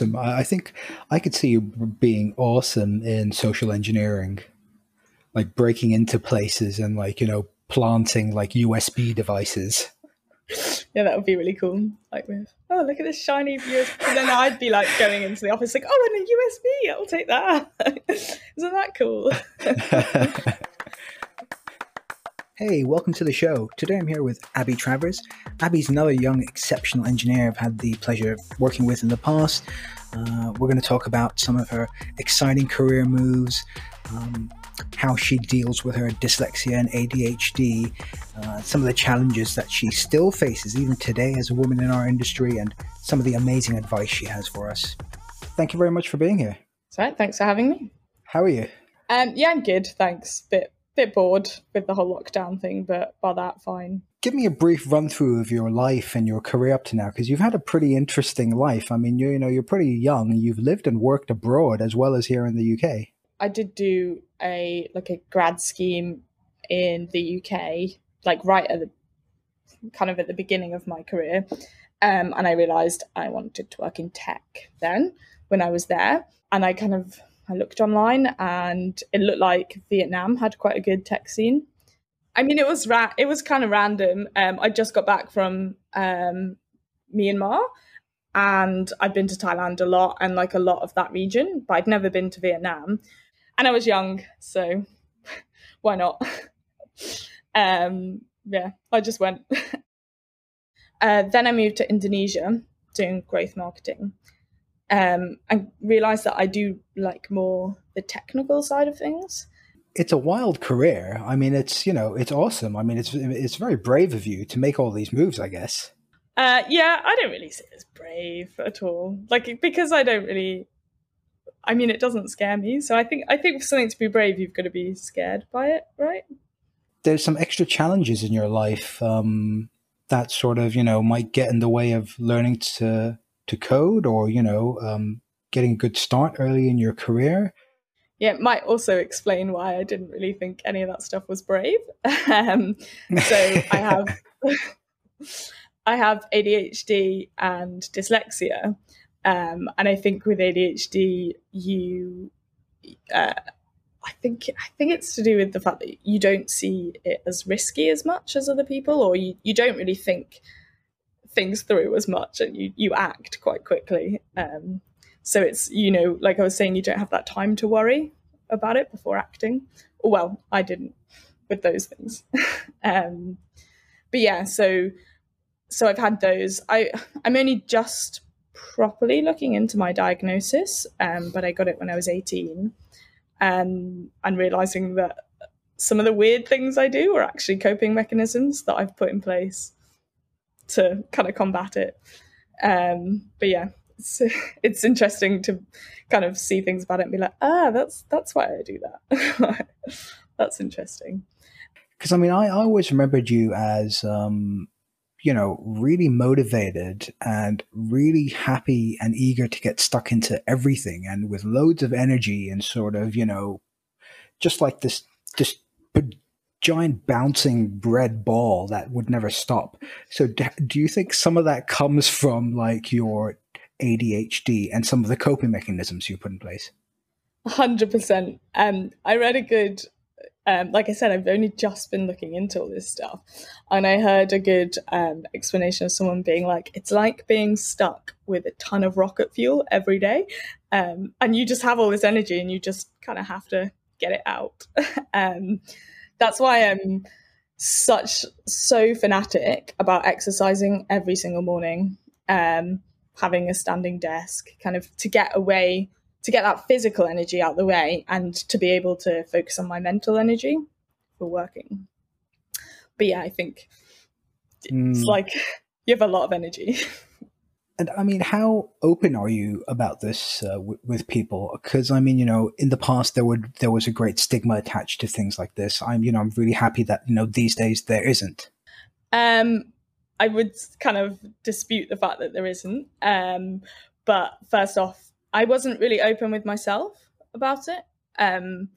awesome. I, I think I could see you being awesome in social engineering, like breaking into places and like you know planting like USB devices. Yeah, that would be really cool. Like with oh look at this shiny USB. And then I'd be like going into the office like oh and a USB. I'll take that. Isn't that cool? Hey, welcome to the show. Today I'm here with Abi Travers. Abi's another young, exceptional engineer I've had the pleasure of working with in the past. Uh, we're going to talk about some of her exciting career moves, um, how she deals with her dyslexia and ADHD, uh, some of the challenges that she still faces even today as a woman in our industry, and some of the amazing advice she has for us. Thank you very much for being here. That's right. Thanks for having me. How are you? Um, yeah, I'm good. Thanks. Bit bit bored with the whole lockdown thing, but by that, fine. Give me a brief run through of your life and your career up to now, because you've had a pretty interesting life. I mean, you you know you're pretty young. You've lived and worked abroad as well as here in the UK. I did do a like a grad scheme in the UK, like right at the kind of at the beginning of my career, um, and I realised I wanted to work in tech then when I was there, and I kind of I looked online and it looked like Vietnam had quite a good tech scene. I mean, it was ra- it was kind of random. Um, I just got back from um, Myanmar, and I'd been to Thailand a lot and like a lot of that region, but I'd never been to Vietnam, and I was young, so why not? um, yeah, I just went. uh, then I moved to Indonesia doing growth marketing, um, I realized that I do like more the technical side of things. It's a wild career. I mean, it's you know, it's awesome. I mean, it's it's very brave of you to make all these moves. I guess. Uh, yeah, I don't really see it as brave at all. Like because I don't really. I mean, it doesn't scare me. So I think I think for something to be brave, you've got to be scared by it, right? There's some extra challenges in your life um, that sort of you know might get in the way of learning to to code or you know um, getting a good start early in your career? Yeah it might also explain why i didn't really think any of that stuff was brave. Um, so i have i have adhd and dyslexia. Um, and i think with adhd you uh, I think I think it's to do with the fact that you don't see it as risky as much as other people, or you, you don't really think things through as much and you, you act quite quickly. Um, so it's, you know, like I was saying, you don't have that time to worry about it before acting. Well, I didn't with those things. um, but yeah, so so I've had those. I I'm only just properly looking into my diagnosis, um, but I got it when I was 18, um, and realizing that some of the weird things I do are actually coping mechanisms that I've put in place to kind of combat it. Um, but yeah, it's, it's interesting to kind of see things about it and be like, ah, that's that's why I do that. that's interesting. Because I mean, I, I always remembered you as, um, you know, really motivated and really happy and eager to get stuck into everything and with loads of energy and sort of, you know, just like this, this giant bouncing bread ball that would never stop. So, do you think some of that comes from like your ADHD and some of the coping mechanisms you put in place? Hundred percent. Um, I read a good, um, like I said, I've only just been looking into all this stuff, and I heard a good um, explanation of someone being like, "It's like being stuck with a ton of rocket fuel every day, um, and you just have all this energy, and you just kind of have to get it out." um, that's why I'm such so fanatic about exercising every single morning. Um, having a standing desk, kind of to get away, to get that physical energy out the way, and to be able to focus on my mental energy for working. But yeah, I think mm. it's like you have a lot of energy. And I mean, how open are you about this uh, w- with people? Because I mean, you know, in the past there would there was a great stigma attached to things like this. I'm, you know, I'm really happy that you know these days there isn't. Um, I would kind of dispute the fact that there isn't. Um, but first off, I wasn't really open with myself about it. Um,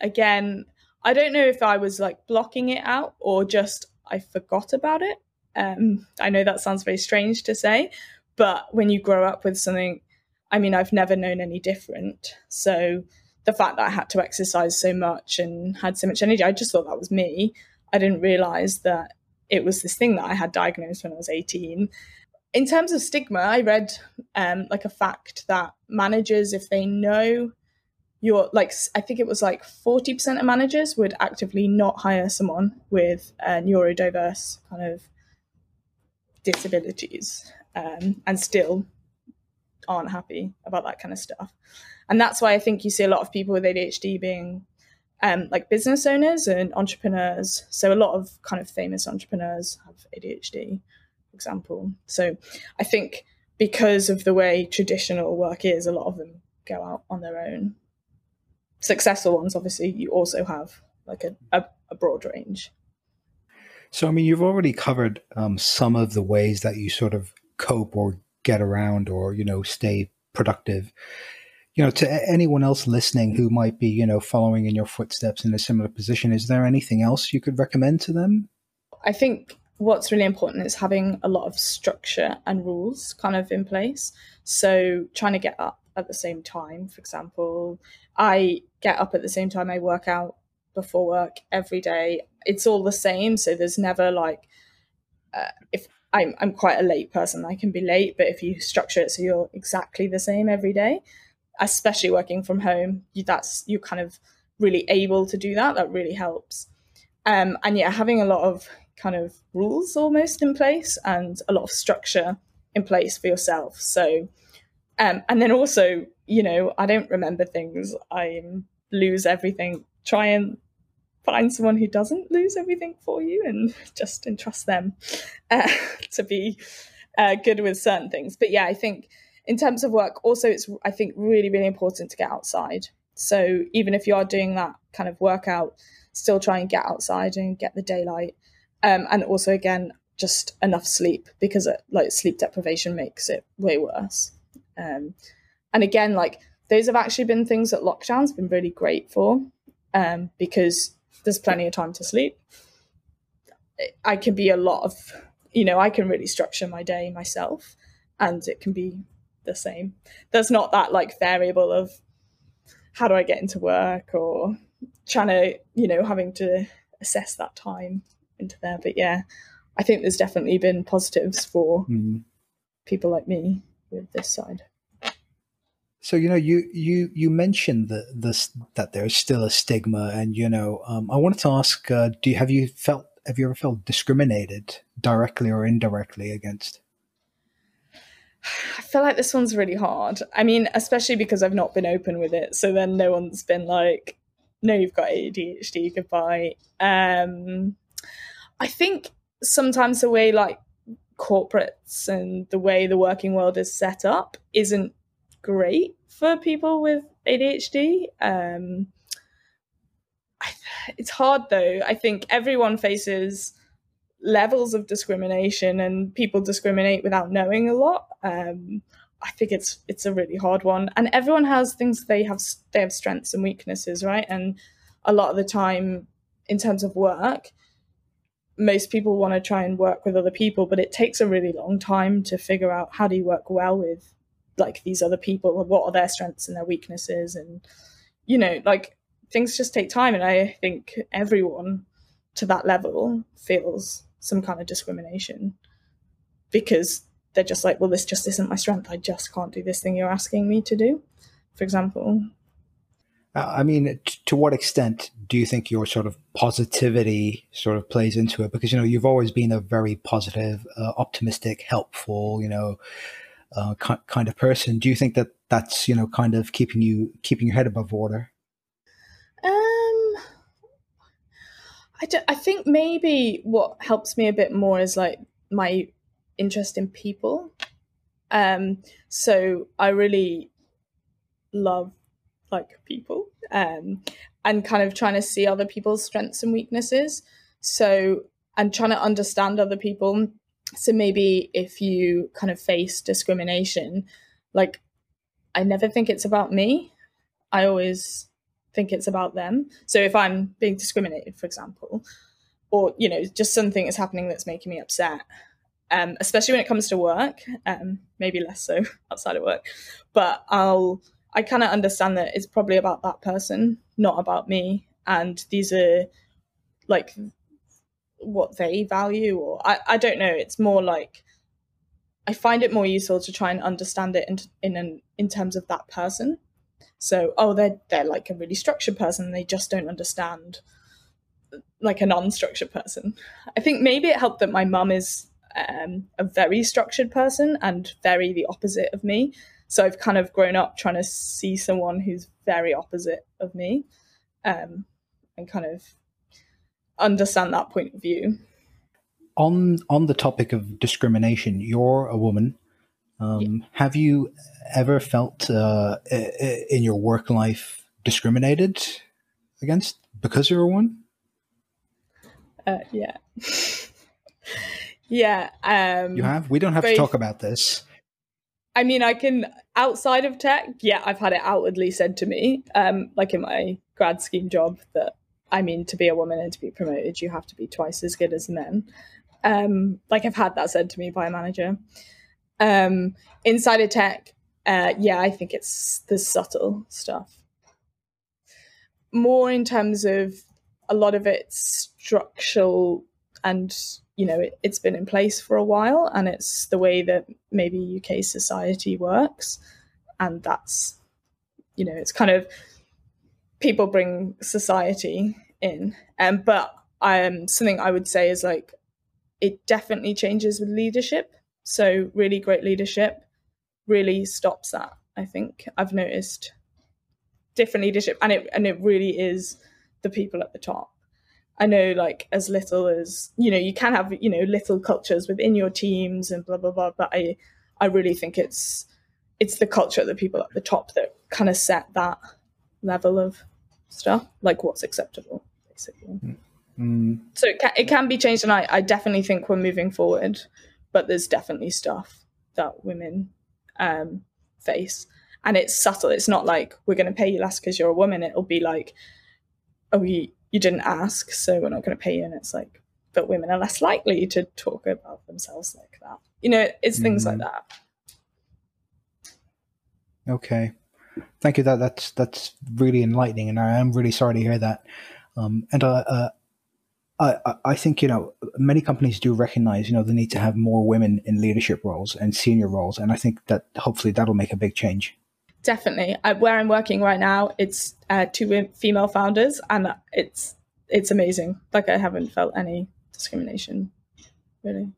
again, I don't know if I was like blocking it out or just I forgot about it. Um, I know that sounds very strange to say, but when you grow up with something, I mean, I've never known any different. So the fact that I had to exercise so much and had so much energy, I just thought that was me. I didn't realize that it was this thing that I had diagnosed when I was 18. In terms of stigma, I read um, like a fact that managers, if they know you're like, I think it was like 40% of managers would actively not hire someone with uh, neurodiverse kind of disabilities um, and still aren't happy about that kind of stuff. And that's why I think you see a lot of people with ADHD being um, like business owners and entrepreneurs. So a lot of kind of famous entrepreneurs have ADHD, for example. So I think because of the way traditional work is, a lot of them go out on their own. Successful ones, obviously, you also have like a, a, a broad range. So, I mean, you've already covered um, some of the ways that you sort of cope or get around or, you know, stay productive you know, to anyone else listening who might be, you know, following in your footsteps in a similar position, is there anything else you could recommend to them? I think what's really important is having a lot of structure and rules kind of in place. So trying to get up at the same time, for example, I get up at the same time I work out before work every day. It's all the same, so there's never like uh, if I'm I'm quite a late person, I can be late, but if you structure it so you're exactly the same every day, especially working from home, you, that's you're kind of really able to do that. That really helps. Um, and yeah, having a lot of kind of rules almost in place and a lot of structure in place for yourself. So, um, and then also, you know, I don't remember things. I lose everything. Try and find someone who doesn't lose everything for you and just entrust them uh, to be uh, good with certain things. But yeah, I think in terms of work, also it's I think really really important to get outside. So even if you are doing that kind of workout, still try and get outside and get the daylight. Um, and also again, just enough sleep because it, like sleep deprivation makes it way worse. Um, and again, like those have actually been things that lockdown's been really great for um, because there's plenty of time to sleep. I can be a lot of, you know, I can really structure my day myself and it can be the same. There's not that like variable of how do I get into work or trying to, you know, having to assess that time into there. But yeah, I think there's definitely been positives for mm. people like me with this side. So you know, you you you mentioned that this that there's still a stigma, and you know, um, I wanted to ask: uh, Do you have you felt have you ever felt discriminated directly or indirectly against? I feel like this one's really hard. I mean, especially because I've not been open with it. So then no one's been like, no, you've got ADHD, goodbye. Um, I think sometimes the way like corporates and the way the working world is set up isn't great for people with ADHD. Um, it's hard though. I think everyone faces levels of discrimination and people discriminate without knowing a lot. Um, I think it's it's a really hard one, and everyone has things they have they have strengths and weaknesses, right? And a lot of the time, in terms of work, most people want to try and work with other people, but it takes a really long time to figure out how do you work well with like these other people, what are their strengths and their weaknesses, and you know, like things just take time, and I think everyone to that level feels some kind of discrimination because they're just like, well, this just isn't my strength. I just can't do this thing you're asking me to do, for example. Uh, I mean, to what extent do you think your sort of positivity sort of plays into it? Because you know you've always been a very positive, uh, optimistic, helpful, you know, uh, kind of person. Do you think that that's you know kind of keeping you keeping your head above water? Um, I, do, I think maybe what helps me a bit more is like my interest in people. Um, so I really love like people um, and kind of trying to see other people's strengths and weaknesses. So and trying to understand other people. So maybe if you kind of face discrimination, like I never think it's about me. I always think it's about them. So if I'm being discriminated, for example, or you know, just something is happening that's making me upset, um, especially when it comes to work. Um, maybe less so outside of work, but I'll I kind of understand that it's probably about that person, not about me. And these are like what they value, or I, I don't know. It's more like I find it more useful to try and understand it in in an, in terms of that person. So, oh, they're they're like a really structured person. They just don't understand like a non-structured person. I think maybe it helped that my mum is um, a very structured person and very the opposite of me. So I've kind of grown up trying to see someone who's very opposite of me, um, and kind of understand that point of view. On on the topic of discrimination, you're a woman. Um, yeah. Have you ever felt uh, in your work life discriminated against because you're a woman? Uh, yeah. yeah. Um, you have? We don't have both, to talk about this. I mean, I can outside of tech. Yeah, I've had it outwardly said to me, um, like in my grad scheme job, that I mean, to be a woman and to be promoted, you have to be twice as good as men. Um, like I've had that said to me by a manager. Um, inside of tech, uh, yeah, I think it's the subtle stuff. More in terms of a lot of it's structural and you know it, has been in place for a while and it's the way that maybe uk society works and that's you know it's kind of people bring society in. Um, but um, something i would say is like it definitely changes with leadership. So really great leadership really stops that i think. I've noticed different leadership and it and it really is the people at the top. I know like as little as you know you can have you know little cultures within your teams and blah blah blah but I I really think it's it's the culture of the people at the top that kind of set that level of stuff like what's acceptable basically mm. so it can, it can be changed and I, I definitely think we're moving forward but there's definitely stuff that women um, face and it's subtle it's not like we're going to pay you less because you're a woman it'll be like oh you you didn't ask, so we're not going to pay you. And it's like, but women are less likely to talk about themselves like that. You know, it's things mm. like that. Okay, thank you. That that's that's really enlightening, and I am really sorry to hear that. Um, and uh, uh, I I think you know many companies do recognize you know the need to have more women in leadership roles and senior roles, and I think that hopefully that'll make a big change. Definitely. I, where I'm working right now, it's uh, two female founders, and it's it's amazing. Like I haven't felt any discrimination, really.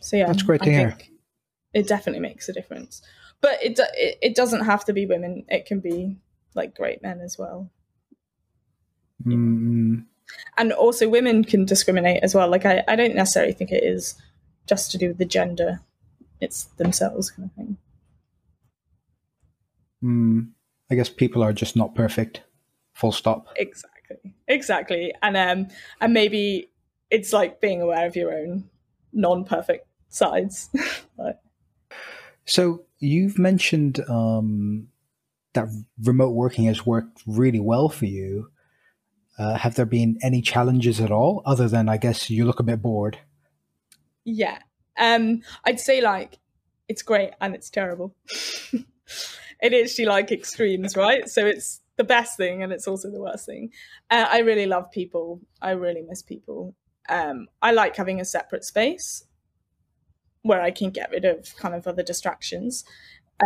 So yeah, that's great to I hear. It definitely makes a difference, but it, it it doesn't have to be women. It can be like great men as well. Mm. And also, women can discriminate as well. Like I, I don't necessarily think it is just to do with the gender; it's themselves kind of thing. Mm, I guess people are just not perfect. Full stop. Exactly. Exactly. And um and maybe it's like being aware of your own non-perfect sides. So you've mentioned um, that remote working has worked really well for you. Uh, have there been any challenges at all, other than I guess you look a bit bored? Yeah, um, I'd say like it's great and it's terrible. it is she like extremes, right? So it's the best thing and it's also the worst thing. Uh, I really love people. I really miss people. Um, I like having a separate space where I can get rid of kind of other distractions.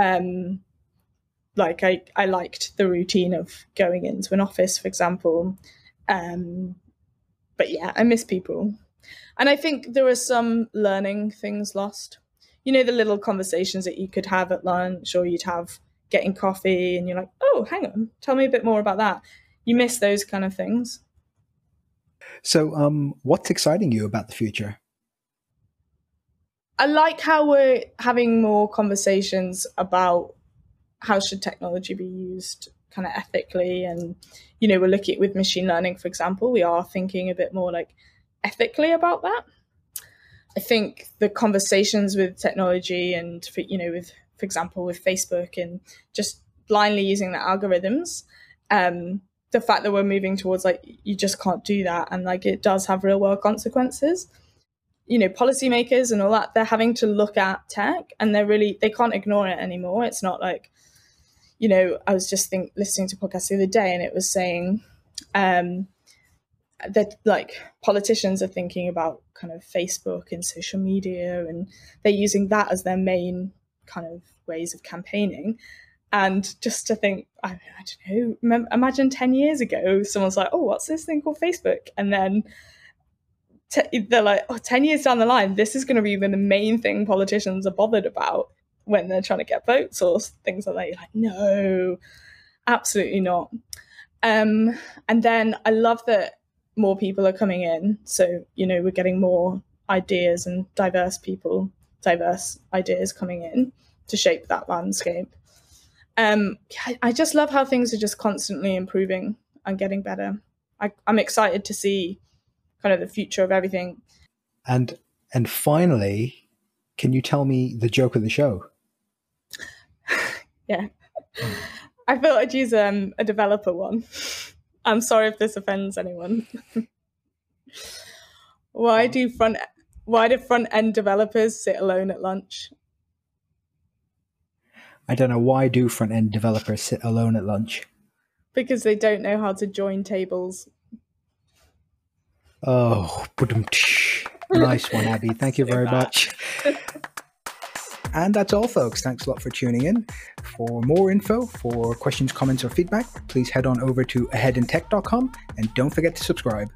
Um, like I, I liked the routine of going into an office, for example. Um, but yeah, I miss people. And I think there are some learning things lost. You know, the little conversations that you could have at lunch or you'd have getting coffee and you're like, oh, hang on, tell me a bit more about that. You miss those kind of things. So, um, what's exciting you about the future? I like how we're having more conversations about how should technology be used kind of ethically and you know we're looking with machine learning for example we are thinking a bit more like ethically about that i think the conversations with technology and for, you know with for example, with Facebook and just blindly using the algorithms. Um, the fact that we're moving towards like you just can't do that and like it does have real world consequences you know policymakers and all that they're having to look at tech and they're really they can't ignore it anymore. It's not like you know i was just think listening to podcast the other day and it was saying um that like politicians are thinking about kind of facebook and social media and they're using that as their main kind of ways of campaigning. And just to think i, I don't know imagine 10 years ago someone's like oh what's this thing called facebook? And then te- they're like, oh, 10 years down the line, this is going to be the main thing politicians are bothered about when they're trying to get votes or things like that. You're like, no, absolutely not. Um, and then I love that more people are coming in. So, you know, we're getting more ideas and diverse people, diverse ideas coming in to shape that landscape. Um, I just love how things are just constantly improving and getting better. I, I'm excited to see kind of the future of everything. And and finally, can you tell me the joke of the show? yeah. I thought I'd use um, a developer one. I'm sorry if this offends anyone. why do front why do front end developers sit alone at lunch? I don't know why do front end developers sit alone at lunch? Because they don't know how to join tables. Oh, put him. nice one, Abi. Thank you very much. And that's all, folks. Thanks a lot for tuning in. For more info, for questions, comments, or feedback, please head on over to aheadintech.com and don't forget to subscribe.